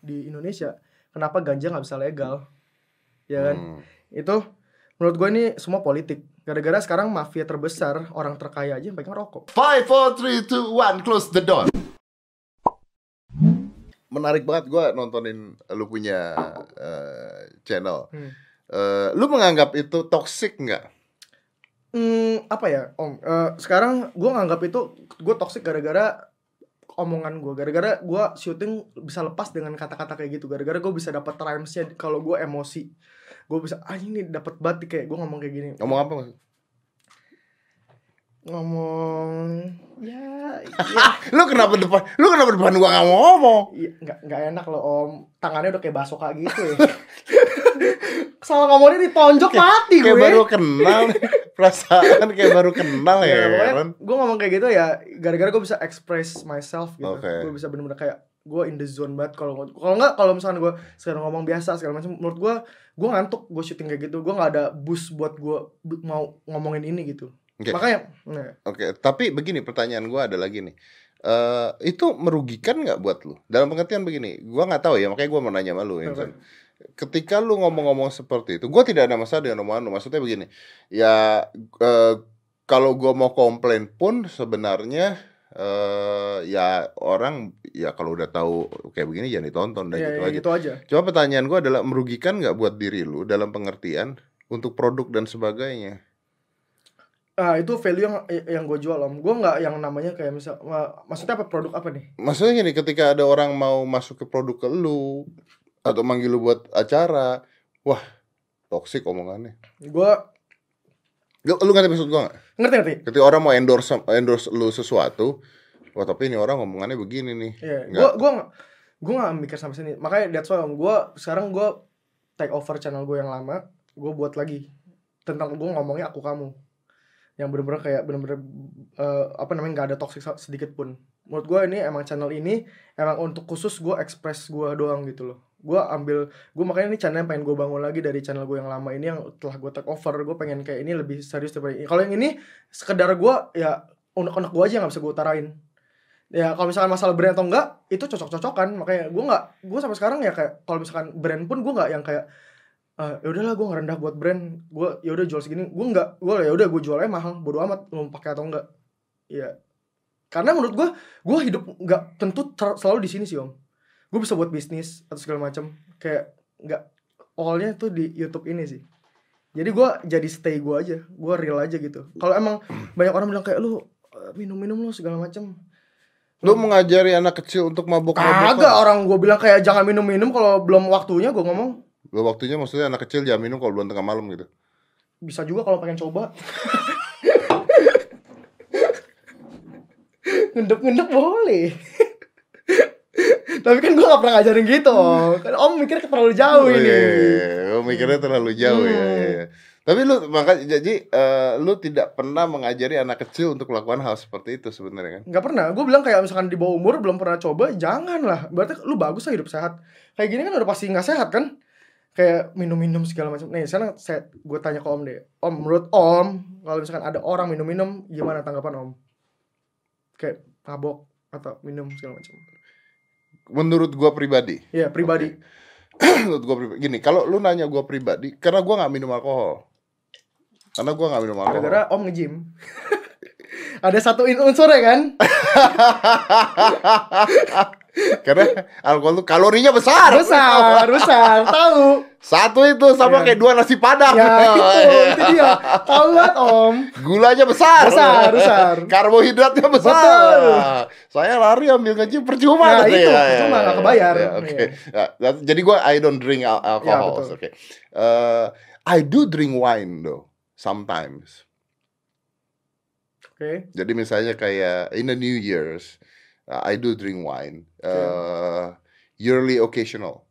di Indonesia kenapa ganja nggak bisa legal ya kan Hmm. itu menurut gue ini semua politik gara-gara sekarang mafia terbesar orang terkaya aja yang pegang rokok Five, four, three, two, one, close the door. Menarik banget gue nontonin lu punya eh, channel. Hmm. Eh, lu menganggap itu toxic nggak? Hmm, apa ya om Eh, sekarang gue nganggap itu gue toxic gara-gara omongan gue gara-gara gue syuting bisa lepas dengan kata-kata kayak gitu gara-gara gue bisa dapat rhymesnya kalau gue emosi gue bisa ah ini dapat nih, kayak gue ngomong kayak gini Ngomong apa maksud? ngomong ya ya Lu kenapa depan? Lu kenapa depan gua nggak mau ngomong? Iya, nggak nggak enak loh om tangannya udah kayak basoka gitu ya salah ngomongnya ditonjok mati Kayak gue baru kenal. perasaan kayak baru kenal ya. kan? gue ngomong kayak gitu ya gara-gara gue bisa express myself gitu Oke. gue bisa bener-bener kayak gue in the zone banget kalau kalau nggak kalau misalkan gue sekarang ngomong biasa segala macam menurut gue gue ngantuk gue syuting kayak gitu gue nggak ada boost buat gue mau ngomongin ini gitu Oke. makanya nah, Oke, tapi begini pertanyaan gua ada lagi nih. Eh itu merugikan nggak buat lu? Dalam pengertian begini, gua nggak tahu ya, makanya gua mau nanya sama lu. Ketika lu ngomong-ngomong seperti itu, gua tidak ada masalah dengan omongan lu. Maksudnya begini, ya eh, kalau gua mau komplain pun sebenarnya eh ya orang ya kalau udah tahu kayak begini jangan ditonton dan ya, gitu ya aja. gitu aja Cuma pertanyaan gua adalah merugikan nggak buat diri lu dalam pengertian untuk produk dan sebagainya? ah itu value yang yang gue jual om gue nggak yang namanya kayak misal ma- maksudnya apa produk apa nih Maksudnya gini, ketika ada orang mau masuk ke produk ke lu atau manggil lu buat acara, wah, toksik omongannya. gue Lu, lu ngerti maksud gua gak? ngerti ngerti Ketika orang mau endorse endorse lu sesuatu, wah tapi ini orang ngomongannya begini nih. Iya, Nggak. gue gue gue nggak mikir sampai sini. Makanya that's why om gue sekarang gue take over channel gue yang lama, gue buat lagi tentang gue ngomongnya aku kamu, yang bener-bener kayak bener-bener eh, apa namanya nggak ada toxic sedikit pun. Menurut gue ini emang channel ini emang untuk khusus gue express gue doang gitu loh. Gue ambil gue makanya ini channel yang pengen gue bangun lagi dari channel gue yang lama ini yang telah gue take over. Gue pengen kayak ini lebih serius daripada ini. Kalau yang ini sekedar gue ya unek-unek gue aja nggak bisa gue utarain. Ya kalau misalkan masalah brand atau enggak itu cocok-cocokan. Makanya gue nggak gue sampai sekarang ya kayak kalau misalkan brand pun gue nggak yang kayak eh ya udahlah gue ngerendah buat brand. Gue ya udah jual segini. Gue nggak gue ya udah gue jualnya mahal. Bodo amat mau pakai atau enggak ya karena menurut gue gue hidup nggak tentu ter- selalu di sini sih om gue bisa buat bisnis atau segala macam kayak nggak allnya tuh di YouTube ini sih jadi gue jadi stay gue aja gue real aja gitu kalau emang banyak orang bilang kayak lu eh, minum-minum lu segala macam Lu mengajari anak kecil untuk mabuk-mabukan. Kagak orang gue bilang kayak jangan minum-minum kalau belum waktunya gue ngomong Lu waktunya maksudnya anak kecil jangan minum kalau belum tengah malam gitu. bisa juga kalau pengen coba. Ngendep-ngendep boleh. Tapi kan gue gak pernah ngajarin gitu Kan om mikir terlalu jauh Oh, ini. iya, iya, iya. Lu mikirnya terlalu jauh ya, Hmm. iya, iya. Tapi lu maka jadi eh, lu tidak pernah mengajari anak kecil untuk melakukan hal seperti itu sebenarnya kan? Gak pernah. Gue bilang kayak misalkan di bawah umur belum pernah coba Jangan lah Berarti lu bagus lah hidup sehat. Kayak gini kan udah pasti gak sehat kan? Kayak minum-minum segala macam. Nih sekarang saya, gue tanya ke om deh. Om menurut om Kalau misalkan ada orang minum-minum Gimana tanggapan om? Kayak mabok Atau minum segala macam Menurut gua pribadi, Iya pribadi menurut gua pribadi. Gini, kalau lu nanya gua pribadi, karena gua nggak minum alkohol. Karena gua nggak minum alkohol. Gara-gara om nge-gym Ada satu unsur ya kan Karena alkohol tuh kalorinya besar. Besar Besar Tahu Satu itu sama Iya. kayak dua nasi padang. Ya itu Itu dia Tahu banget om Gulanya besar. Besar, besar. Karbohidratnya besar. Betul. Saya lari ambil ngaji percuma. Nah, Iya, itu, iya, percuma, iya, nggak kebayar. iya, Oke. Iya. Ya, jadi gua I don't drink al- Ya, alcohol. betul. Oke. Eh, I do drink wine though sometimes. Oke Jadi misalnya kayak in the New Year's, uh, I do drink wine. Uh, yearly occasional.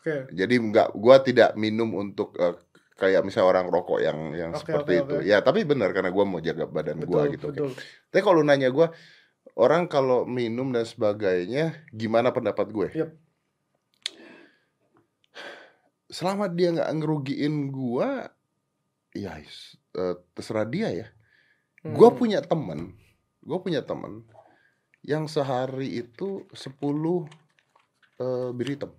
Oke Jadi nggak, gua tidak minum untuk uh, kayak misalnya orang rokok yang yang Oke, seperti oke, itu. oke. Ya tapi benar karena gua mau jaga badan gua Betul gitu. oke. Betul Tapi kalau nanya gua, orang kalau minum dan sebagainya, gimana pendapat gue? Yep. Selama dia nggak ngerugiin gua, ya eh, terserah dia ya. Hmm. Gua punya temen, gua punya temen yang sehari itu 10 eh, bir hitam.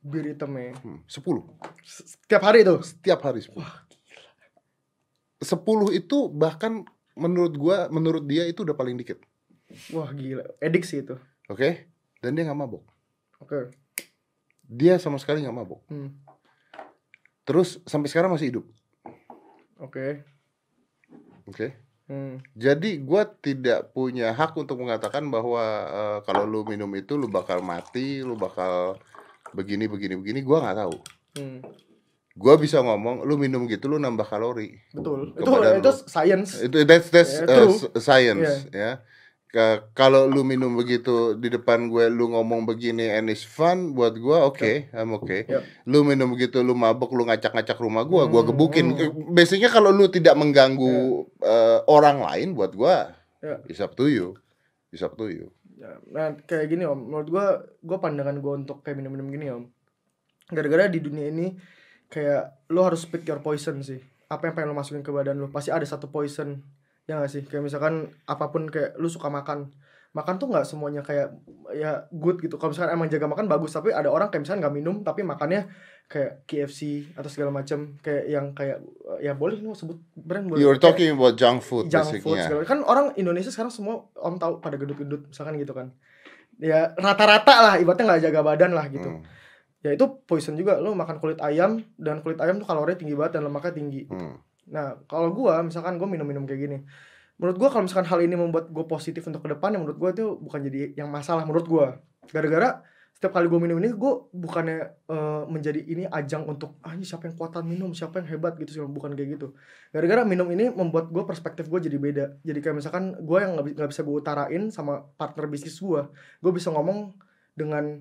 Bir hitam ya. Hmm, 10. Setiap hari tuh. Setiap hari 10. 10 itu bahkan menurut gua, menurut dia itu udah paling dikit. Wah gila. Edik sih itu. Oke? Dan dia nggak mabok. Oke. Dia sama sekali nggak mabok. Hmm. Terus sampai sekarang masih hidup. Oke. Oke? Hmm. Jadi gua tidak punya hak untuk mengatakan bahwa eh, kalau lu minum itu lu bakal mati, lu bakal begini begini begini. Gua nggak tahu. Hmm. Gua bisa ngomong, lu minum gitu lu nambah kalori. Betul. Itu itu science. Itu that's that's Ya, uh, true. s- science ya. Ka- Kalau lu minum begitu di depan gue lu ngomong begini and it's fun buat gua oke, I'm okay. Yap. Lu minum begitu lu mabok lu ngacak-ngacak rumah gua, gua Hmm, gebukin. hmm. Basicnya kalau lu tidak mengganggu eh, orang lain buat gua Ya. it's up to you. It's up to you. Ya, nah kayak gini om, menurut gua, gua pandangan gua untuk kayak minum-minum gini om. Gara-gara di dunia ini kayak lo harus pick your poison sih. Apa yang pengen lo masukin ke badan lo, pasti ada satu poison. Ya gak sih? Kayak misalkan apa pun kayak lu suka makan. Makan tuh nggak semuanya kayak ya good gitu. Kalau misalkan emang jaga makan bagus, tapi ada orang kayak misalkan nggak minum tapi makannya kayak KFC atau segala macam kayak yang kayak ya boleh lo sebut brand boleh. You're Kayak- talking about junk food junk food segala kan orang Indonesia sekarang semua om tahu pada gendut-gendut misalkan gitu kan ya rata-rata lah ibaratnya nggak jaga badan lah gitu Hmm, ya itu poison juga lo makan kulit ayam dan kulit ayam tuh kalori tinggi banget dan lemaknya tinggi hmm. Nah kalau gua misalkan gua minum-minum kayak gini menurut gua kalau misalkan hal ini membuat gua positif untuk ke depan ya menurut gua itu bukan jadi yang masalah menurut gua. Gara-gara setiap kali gua minum ini gua bukannya eh, menjadi ini ajang untuk ah ini siapa yang kuatan minum siapa yang hebat gitu sih bukan kayak gitu. Gara-gara minum ini membuat gua perspektif gua jadi beda. Jadi kayak misalkan gua yang nggak bi- nggak bisa gua utarain sama partner bisnis gua gua bisa ngomong dengan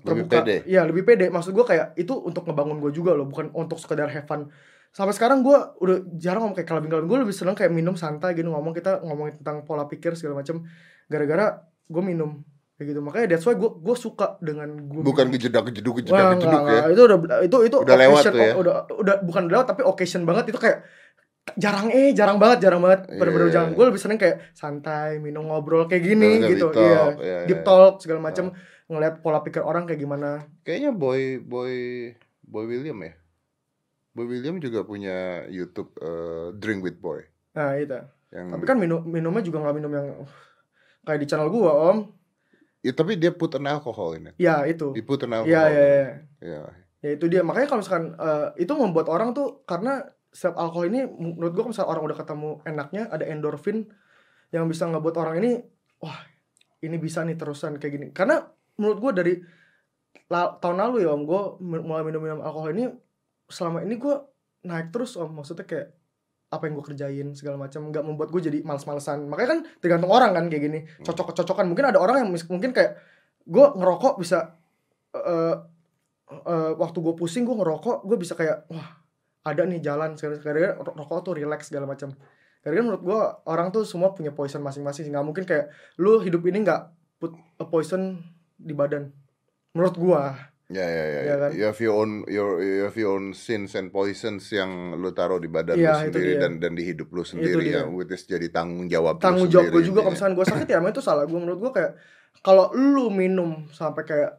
Lebih terbuka pede. Iya lebih pede. Maksud gua kayak itu untuk ngebangun gua juga loh bukan untuk sekedar have fun sampai sekarang gua udah jarang ngomong kayak kelabing kelabing gue lebih seneng kayak minum santai gitu ngomong kita ngomongin tentang pola pikir segala macam gara-gara gue minum kayak gitu. Makanya that's why gue gue suka dengan gue Bukan kejedak kejeduk kejedak kejeduk ya. itu udah itu itu Udah lewat occasion- tuh ya. udah udah bukan lewat tapi occasion banget. Itu kayak jarang eh jarang banget jarang banget. Iya, bener-bener iya, jarang. iya. gue lebih seneng kayak santai minum ngobrol kayak gini Deep gitu. iya iya, deep iya. talk segala macam ngeliat pola pikir orang kayak gimana. Kayaknya boy boy boy William ya. Boy William juga punya YouTube eh, Drink with Boy nah itu yang tapi kan minum minumnya juga nggak minum yang uh, kayak di channel gua om ya, tapi dia put an alcohol in it. ya itu Dia put an alcohol. Iya iya iya. Iya. Ya itu dia. Makanya kalau misalkan eh, itu membuat orang tuh karena setiap alkohol ini menurut gua kalau orang udah ketemu enaknya ada endorfin yang bisa ngebuat orang ini wah ini bisa nih terusan kayak gini. Karena menurut gua dari la- tahun lalu ya om gua m- mulai minum-minum alkohol ini selama ini gua naik terus om. Maksudnya kayak apa yang gue kerjain segala macam nggak membuat gue jadi males-malesan. Makanya kan tergantung orang kan kayak gini. Cocok-cocokan mungkin ada orang yang mungkin kayak gue ngerokok bisa eh eh, waktu gue pusing gue ngerokok gue bisa kayak wah ada nih jalan. Ro- rokok tuh relax segala macam. Gara menurut gue orang tuh semua punya poison masing-masing nggak mungkin kayak lu hidup ini nggak put a poison di badan. Menurut gue Ya ya ya. Iya kan? You have your own your you have your own sins and poisons yang lu taruh di badan Iya, lu sendiri dan dan di hidup lu sendiri ya, which is jadi tanggung jawab lu tanggung jawab gue juga kalau misalkan gue sakit ya itu salah gue menurut gue kayak kalau lu minum sampai kayak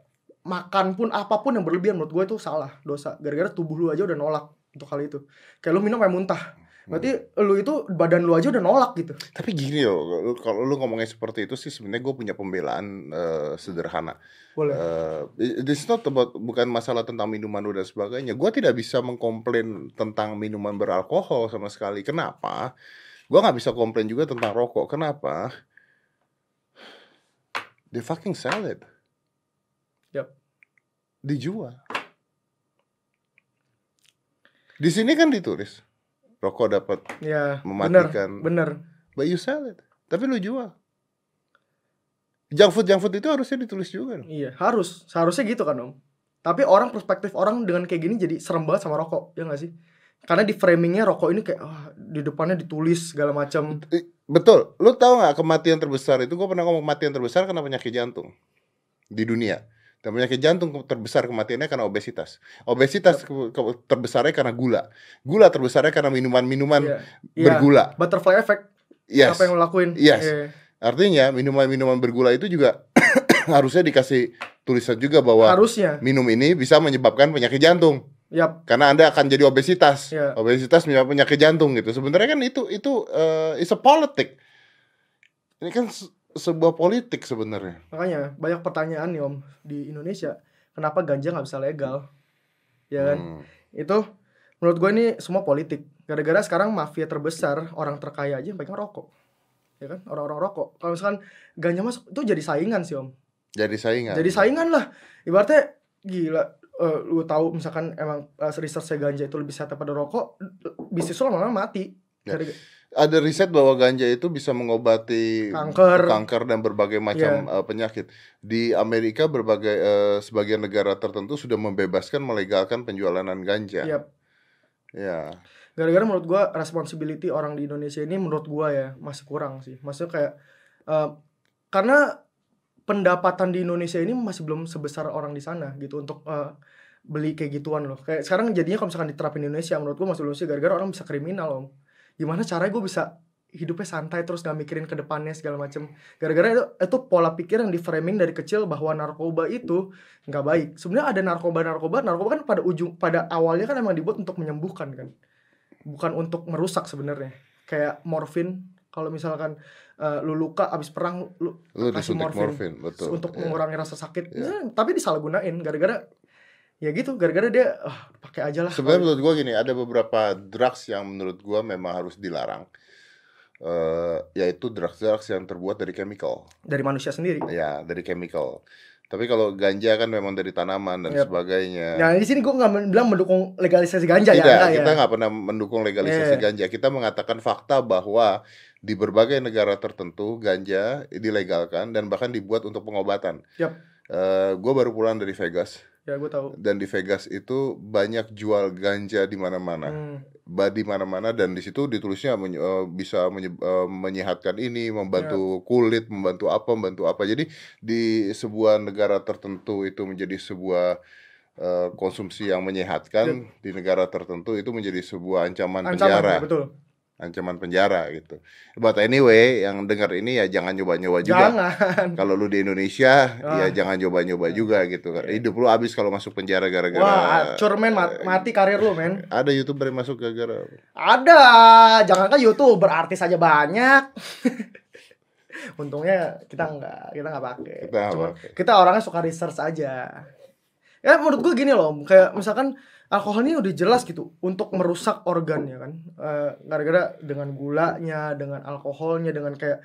makan pun apa pun yang berlebihan menurut gue itu salah dosa. Gara-gara tubuh lu aja udah nolak untuk hal itu. Kayak lu minum kayak muntah berarti lu itu badan lu aja udah nolak gitu Tapi gini loh, lu- kalau lu ngomongnya seperti itu sih sebenarnya gue punya pembelaan eh, sederhana. boleh Eh, this is not about bukan masalah tentang minuman dan sebagainya. Gue tidak bisa mengkomplain tentang minuman beralkohol sama sekali. Kenapa? Gue nggak bisa komplain juga tentang rokok. Kenapa? They fucking sell it. Yap. Dijual. Di sini kan ditulis rokok dapat ya bener mematikan. bener But you sell it. Tapi lu jual. Junk food, junk food itu harusnya ditulis juga dong. iya harus seharusnya gitu kan om tapi orang perspektif orang dengan kayak gini jadi serem banget sama rokok ya gak sih karena di framingnya rokok ini kayak ah, di depannya ditulis segala macam Betul. Lu tahu nggak kematian terbesar itu? Gue pernah ngomong kematian terbesar karena penyakit jantung di dunia. Dan penyakit jantung terbesar kematiannya karena obesitas. Obesitas terbesarnya karena gula. Gula terbesarnya karena minuman-minuman Iya. Iya. bergula. butterfly effect Yes. apa yang lo lakuin Yes. Iya. Artinya minuman-minuman bergula itu juga harusnya dikasih tulisan juga bahwa harusnya minum ini bisa menyebabkan penyakit jantung yap karena anda akan jadi obesitas Iya. obesitas menyebabkan penyakit jantung gitu sebenarnya kan itu itu eh, is a politic ini kan sebuah politik sebenarnya. Makanya banyak pertanyaan nih om di Indonesia. Kenapa ganja nggak bisa legal? Ya kan? Hmm. itu menurut gue ini semua politik. Gara-gara sekarang mafia terbesar orang terkaya aja yang pegang rokok. Ya kan? Orang-orang rokok. Kalau misalkan ganja masuk itu jadi saingan sih om. Jadi saingan. Jadi saingan lah. Ibaratnya gila eh, lu tahu misalkan emang uh, research ganja itu lebih sehat daripada rokok bisnis lu lama-lama mati. Ya. Ada riset bahwa ganja itu bisa mengobati Kanker. kanker dan berbagai macam Iya. eh, penyakit. Di Amerika berbagai eh, sebagian negara tertentu sudah membebaskan melegalkan penjualan ganja. Yap. Ya. gara-gara menurut gua responsibility orang di Indonesia ini menurut gua ya masih kurang sih maksudnya kayak eh, karena pendapatan di Indonesia ini masih belum sebesar orang di sana gitu untuk eh, beli kayak gituan loh kayak sekarang jadinya kalau misalkan diterapin di Indonesia menurut gua masih belum sih gara-gara orang bisa kriminal om gimana caranya gue bisa hidupnya santai terus gak mikirin ke depannya segala macem gara-gara itu, itu pola pikir yang di framing dari kecil bahwa narkoba itu nggak baik sebenarnya ada narkoba narkoba narkoba kan pada ujung pada awalnya kan emang dibuat untuk menyembuhkan kan bukan untuk merusak sebenarnya kayak morfin kalau misalkan eh, lu luka abis perang lu Lu Kasih morfin. morfin, betul. untuk Ya. mengurangi rasa sakit Iya. Eh, tapi disalahgunain gara-gara ya gitu gara-gara dia ah, pakai aja lah Sebenarnya menurut gua gini, ada beberapa drugs yang menurut gua memang harus dilarang. eh yaitu drugs-drugs yang terbuat dari chemical. dari manusia sendiri Ya, dari chemical. Tapi kalau ganja kan memang dari tanaman dan Yap. sebagainya. Nah di sini gue nggak bilang mendukung legalisasi ganja Tidak, ya, kita ya. nggak pernah mendukung legalisasi Iya. ganja. Kita mengatakan fakta bahwa di berbagai negara tertentu ganja dilegalkan dan bahkan dibuat untuk pengobatan. Yap. gue baru pulang dari Vegas Ya gue tahu. dan di Vegas itu banyak jual ganja di mana-mana, Hmm. di mana-mana dan di situ ditulisnya menye- eh, bisa menye- eh, menyehatkan ini, membantu kulit, membantu apa, membantu apa. Jadi di sebuah negara tertentu itu menjadi sebuah eh, konsumsi yang menyehatkan, di negara tertentu itu menjadi sebuah ancaman, Ancaman penjara, ya, betul. Ancaman penjara gitu. But anyway, yang dengar ini ya jangan nyoba-nyoba juga. Jangan. Kalau lu di Indonesia, Ah. ya jangan nyoba-nyoba juga gitu. Iya. Hidup lu habis kalau masuk penjara gara-gara Wah, acur men mat- mati karir lu men. ada youtuber yang masuk gara-gara Ada, jangan kan youtuber artis aja banyak. Untungnya kita nggak, kita nggak pakai. Kita Cuma kita orangnya suka research aja. Ya menurut gue gini loh, kayak misalkan alkohol ini udah jelas gitu untuk merusak organ ya kan. Eh, gara-gara dengan gulanya, dengan alkoholnya, dengan kayak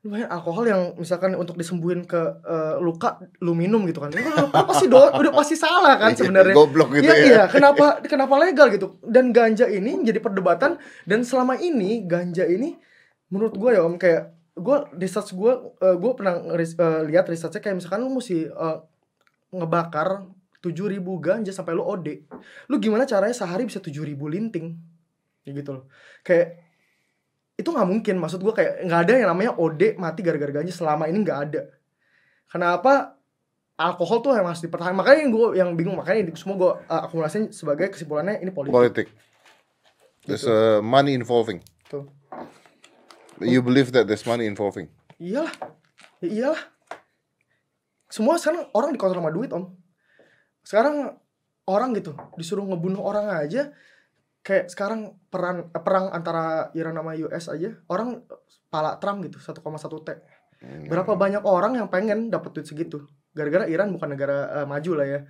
lumayan alkohol yang misalkan untuk disembuhin ke eh, luka lu minum gitu kan. Itu pasti do, udah pasti salah kan sebenarnya. goblok gitu Iya, ya. iya, kenapa kenapa legal gitu? Dan ganja ini menjadi perdebatan dan selama ini ganja ini menurut gue ya Om kayak gue research gue gue pernah eh, lihat researchnya kayak misalkan lu mesti eh, ngebakar 7000 ganja sampai lu OD. Lu gimana caranya sehari bisa 7000 linting? Ya gitu loh. Kayak itu nggak mungkin maksud gue kayak nggak ada yang namanya OD mati gara-gara ganja selama ini nggak ada. Kenapa alkohol tuh yang harus dipertahankan makanya yang gue yang bingung makanya semua gue uh, akumulasiin sebagai kesimpulannya ini politik Politik. There's uh, money involving. Tuh. You believe that there's money involving. iyalah ya iyalah semua sekarang orang dikontrol sama duit om sekarang orang gitu disuruh ngebunuh orang aja kayak sekarang peran eh, perang antara Iran sama US aja orang pala Trump gitu 1,1 t. Hmm. berapa banyak orang yang pengen dapat duit segitu? Gara-gara Iran bukan negara eh, maju lah ya.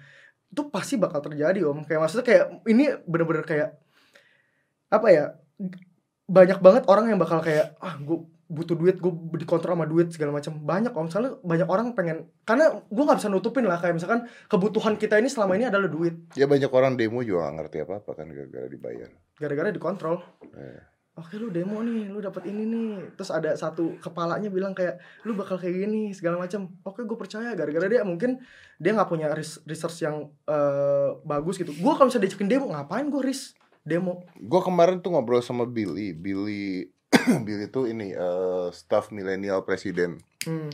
Itu pasti bakal terjadi om. Kayak maksudnya kayak ini bener-bener kayak apa ya banyak banget orang yang bakal kayak ah gue butuh duit gue dikontrol sama duit segala macam banyak om. Soalnya banyak orang pengen karena gue nggak bisa nutupin lah. Kayak misalkan kebutuhan kita ini selama ini adalah duit. Ya banyak orang demo juga gak ngerti apa-apa kan gara-gara dibayar. gara-gara dikontrol. Iya. oke lu demo nih lu dapat ini nih. Terus ada satu kepalanya bilang kayak lu bakal kayak gini segala macam oke gue percaya. Gara-gara dia mungkin dia nggak punya res- research yang eh, bagus gitu. Gue kalau misalnya diajakin demo ngapain gue ris demo? Gua kemarin tuh ngobrol sama Billy. Billy Billy tuh ini eh, staff milenial presiden. hmm.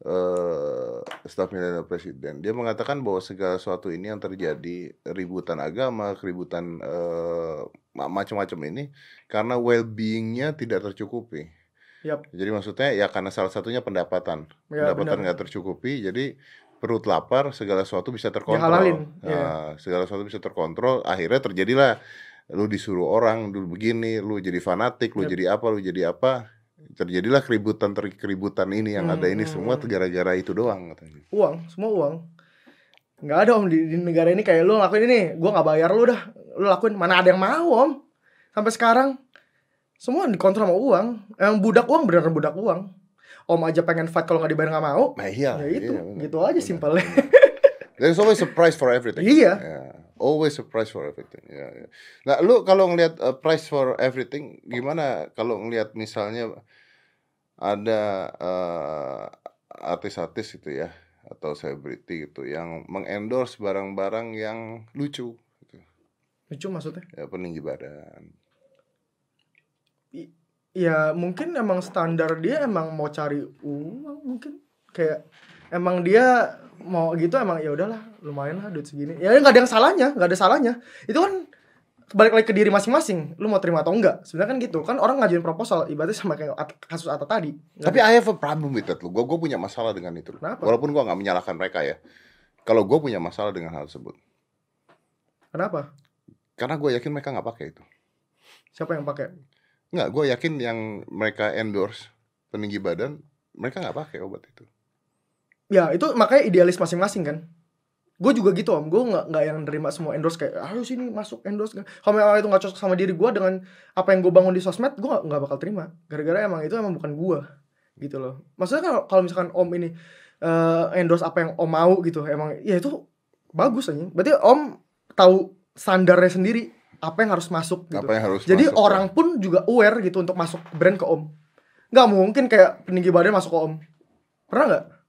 eh staf milenial presiden. Dia mengatakan bahwa segala sesuatu ini yang terjadi ributan agama, keributan eh, ma- macam-macam ini karena well-beingnya tidak tercukupi. Yap. Jadi maksudnya ya karena salah satunya pendapatan, Ya, pendapatan nggak tercukupi. Jadi perut lapar segala sesuatu bisa terkontrol. Nah, iya. segala sesuatu bisa terkontrol. Akhirnya terjadilah lu disuruh orang dulu begini, lu jadi fanatik, lu Yep. jadi apa, lu jadi apa. Terjadilah keributan ter- keributan ini yang ada ini Hmm, semua hmm. gara-gara itu doang katanya. uang semua uang nggak ada om di, di negara ini kayak lu ngelakuin ini gue nggak bayar lu dah lu lakuin mana ada yang mau om sampai sekarang semua dikontrol sama uang yang budak uang beneran budak uang om aja pengen fight kalau nggak dibayar nggak mau Nah, iya. ya itu iya, benar. gitu aja Benar, simpelnya benar. There's always a price for everything. Iya. Yeah, Always a price for everything. Ya, ya. Nah, lu kalau ngelihat uh, price for everything, gimana kalau ngelihat misalnya ada uh, artis-artis itu ya atau selebriti gitu yang mengendorse barang-barang yang lucu, gitu. lucu maksudnya ya peninggi badan. ya mungkin emang standar dia emang mau cari uang mungkin kayak emang dia mau gitu emang ya udahlah lumayan lah duit segini ya nggak ada yang salahnya nggak ada salahnya itu kan balik lagi ke diri masing-masing lu mau terima atau enggak sebenarnya kan gitu kan orang ngajuin proposal ibaratnya sama kayak at- kasus Atta tadi Tapi I have a problem with that lu. Gue punya masalah dengan itu. Kenapa? Walaupun gua nggak menyalahkan mereka ya. Kalau gue punya masalah dengan hal tersebut, kenapa karena gue yakin mereka nggak pakai itu. siapa yang pakai Nggak, gue yakin yang mereka endorse peninggi badan, mereka nggak pakai obat itu. Ya itu makanya idealis masing-masing kan. Gue juga gitu om. Gue nggak nggak yang nerima semua endorse kayak harus ini masuk endorse kan. Kalau memang itu nggak cocok sama diri gue dengan apa yang gue bangun di sosmed gue nggak bakal terima. Gara-gara emang itu emang bukan gue gitu loh. Maksudnya kalau kalau misalkan om ini eh, endorse apa yang om mau gitu emang ya itu bagus aja berarti om tahu standarnya sendiri apa yang harus masuk gitu. Apa yang harus jadi masuk, orang pun juga aware gitu untuk masuk brand ke om. Nggak mungkin kayak peninggi badan masuk ke om. Pernah nggak? ya?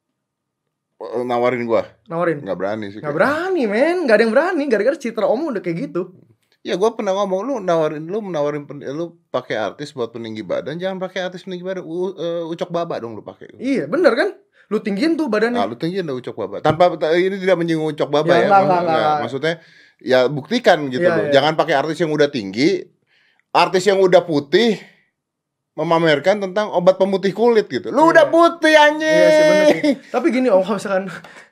Nawarin gue, nawarin nggak berani sih. Gak berani men, gak ada yang berani gara-gara citra om udah kayak gitu. Ya gue pernah ngomong lu nawarin lu menawarin lu pakai artis buat peninggi badan, jangan pakai artis peninggi badan, U- eh, ucok baba dong lu pakai. Iya bener kan? Lu tinggiin tuh Nah, badannya. lu tinggi udah ucok baba. Tanpa ini tidak menyinggung ucok baba Ya, ya. enggak, enggak, enggak. Maksudnya ya buktikan gitu Iya, loh. iya. Jangan pakai artis yang udah tinggi, artis yang udah putih memamerkan tentang obat pemutih kulit gitu. Lu Iya. udah putih anjing. Iya sih bener sih. Tapi gini om, kalau misalkan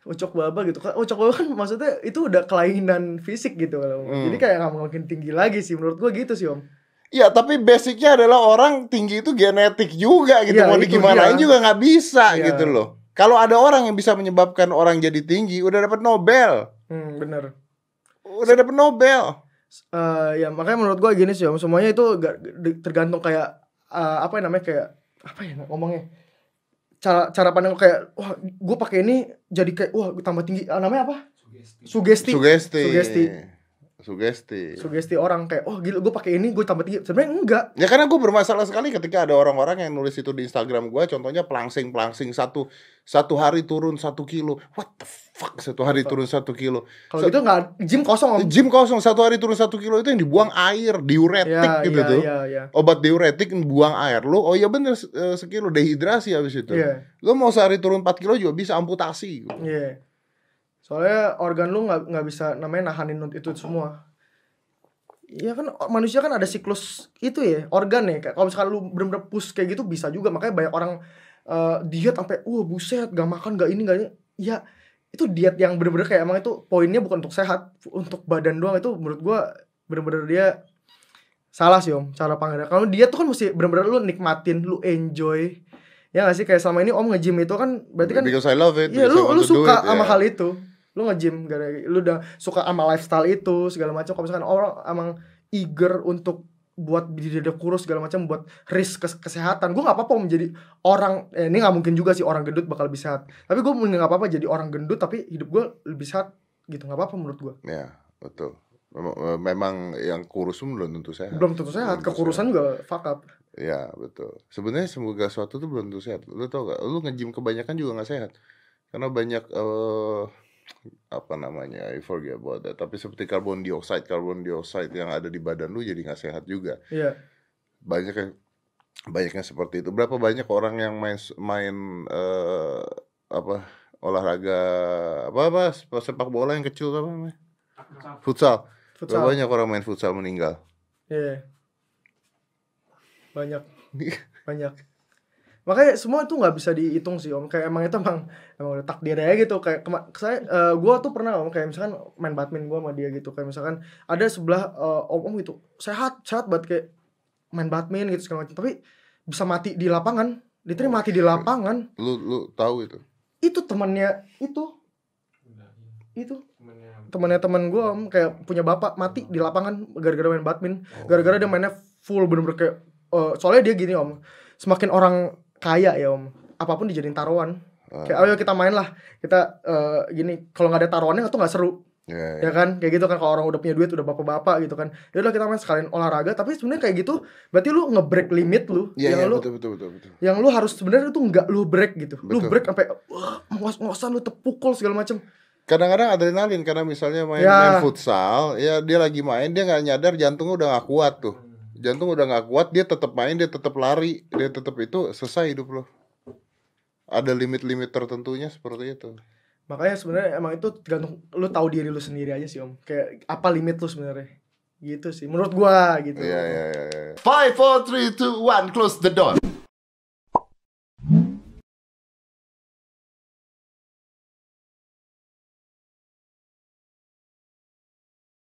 ucok baba gitu, kan ucok baba kan maksudnya itu udah kelainan fisik gitu. Hmm. Jadi kayak nggak mungkin tinggi lagi sih menurut gua gitu sih om. Ya tapi basicnya adalah orang tinggi itu genetik juga gitu Iya, mau digimanain juga nggak bisa Iya. gitu loh. Kalau ada orang yang bisa menyebabkan orang jadi tinggi, udah dapat Nobel, Hmm, bener. udah dapat Nobel. Eh ya makanya menurut gua gini sih om, semuanya itu tergantung kayak eh, apa yang namanya kayak apa ya ngomongnya cara cara pandang kayak wah gue pakai ini jadi kayak wah tambah tinggi Ah, namanya apa sugesti Sugesti. Sugesti. Sugesti. Sugesti. Orang kayak oh gila gue pakai ini gue tambah tinggi sebenarnya enggak. Ya karena gue bermasalah sekali ketika ada orang-orang yang nulis itu di Instagram gue, contohnya pelangsing pelangsing satu satu hari turun satu kilo, what the fuck? Satu hari turun satu kilo, kalau gitu nggak gym kosong om. Gym kosong satu hari turun satu kilo itu yang dibuang air, diuretik ya gitu ya tuh, ya ya obat diuretik buang air. Lu, oh iya bener eh, sekilo dehidrasi habis itu, Iya. lu mau sehari turun 4 kilo juga bisa amputasi, Iya. Soalnya organ lu nggak nggak bisa namanya nahanin itu semua. Iya kan manusia kan ada siklus itu ya organ ya. Kalau misalkan lu bener-bener push kayak gitu bisa juga. Makanya banyak orang eh, diet sampai wah buset gak makan gak ini gak ini. Ya itu diet yang bener-bener kayak emang itu poinnya bukan untuk sehat, untuk badan doang itu menurut gua bener-bener dia salah sih om cara panggilnya. Kalau diet tuh kan mesti bener-bener lu nikmatin, lu enjoy. Ya gak sih kayak selama ini om nge-gym itu kan berarti kan because I love it, I lu lu suka it, sama ya. hal itu. Lu nge-gym gara lu udah suka sama lifestyle itu segala macam. Kalau misalkan orang emang eager untuk buat diri kurus segala macam buat risk kes- kesehatan gue nggak apa-apa menjadi orang eh, ini nggak mungkin juga sih orang gendut bakal lebih sehat tapi gue nggak apa-apa jadi orang gendut tapi hidup gue lebih sehat gitu nggak apa-apa menurut gue Ya, betul. Memang, eh, yang kurus pun belum tentu sehat. belum tentu sehat Belum kekurusan juga fuck up Ya betul. Sebenarnya semoga suatu tuh belum tentu sehat. Lu tau gak? Lu nge-gym kebanyakan juga nggak sehat. Karena banyak eh apa namanya? I forget about that. Tapi seperti karbon dioksida, karbon dioksida yang ada di badan lu jadi nggak sehat juga. iya Banyak yang banyaknya seperti itu. Berapa banyak orang yang main main eh apa olahraga apa apa sepak bola yang kecil apa namanya? Futsal. Berapa futsal banyak orang main futsal meninggal? iya banyak banyak makanya semua itu nggak bisa dihitung sih om. Kayak emang itu emang emang udah takdir aja gitu. Kayak kema- saya eh, gua tuh pernah om kayak misalkan main badminton gua sama dia gitu. Kayak misalkan ada sebelah eh, om om gitu sehat sehat banget kayak main badminton gitu segala macam. Tapi bisa mati di lapangan. Diterima mati di lapangan. Lu lu tahu itu. itu temannya itu. Itu. Temannya teman gue om kayak punya bapak mati di lapangan gara-gara main badminton. Gara-gara dia mainnya full bener-bener kayak eh, soalnya dia gini om. Semakin orang kaya ya om. Apa pun dijadiin taruhan. Kayak ayo kita main lah. Kita eh, gini kalau nggak ada taruhannya itu nggak seru. Ya, ya kan? Kayak gitu kan kalau orang udah punya duit udah bapak-bapak gitu kan. Ya udah kita main sekalian olahraga. Tapi sebenarnya kayak gitu berarti lu nge-break limit lu. Iya, yang iya, lu betul betul betul betul. yang lu harus sebenarnya itu nggak lu break gitu. Lu Betul. break sampai wah ngos-ngosan lu tepukul segala macem. Kadang-kadang adrenalin karena misalnya main, Ya. main futsal, ya dia lagi main dia nggak nyadar jantungnya udah nggak kuat tuh. Jantung udah nggak kuat, dia tetap main, dia tetap lari, dia tetap itu selesai hidup lo. Ada limit-limit tertentunya seperti itu. makanya sebenarnya emang itu tergantung lu tahu diri lu sendiri aja sih om kayak apa limit lu sebenarnya gitu sih menurut gua gitu Iya iya iya. iya. Five, four, three, two, one. Close the door.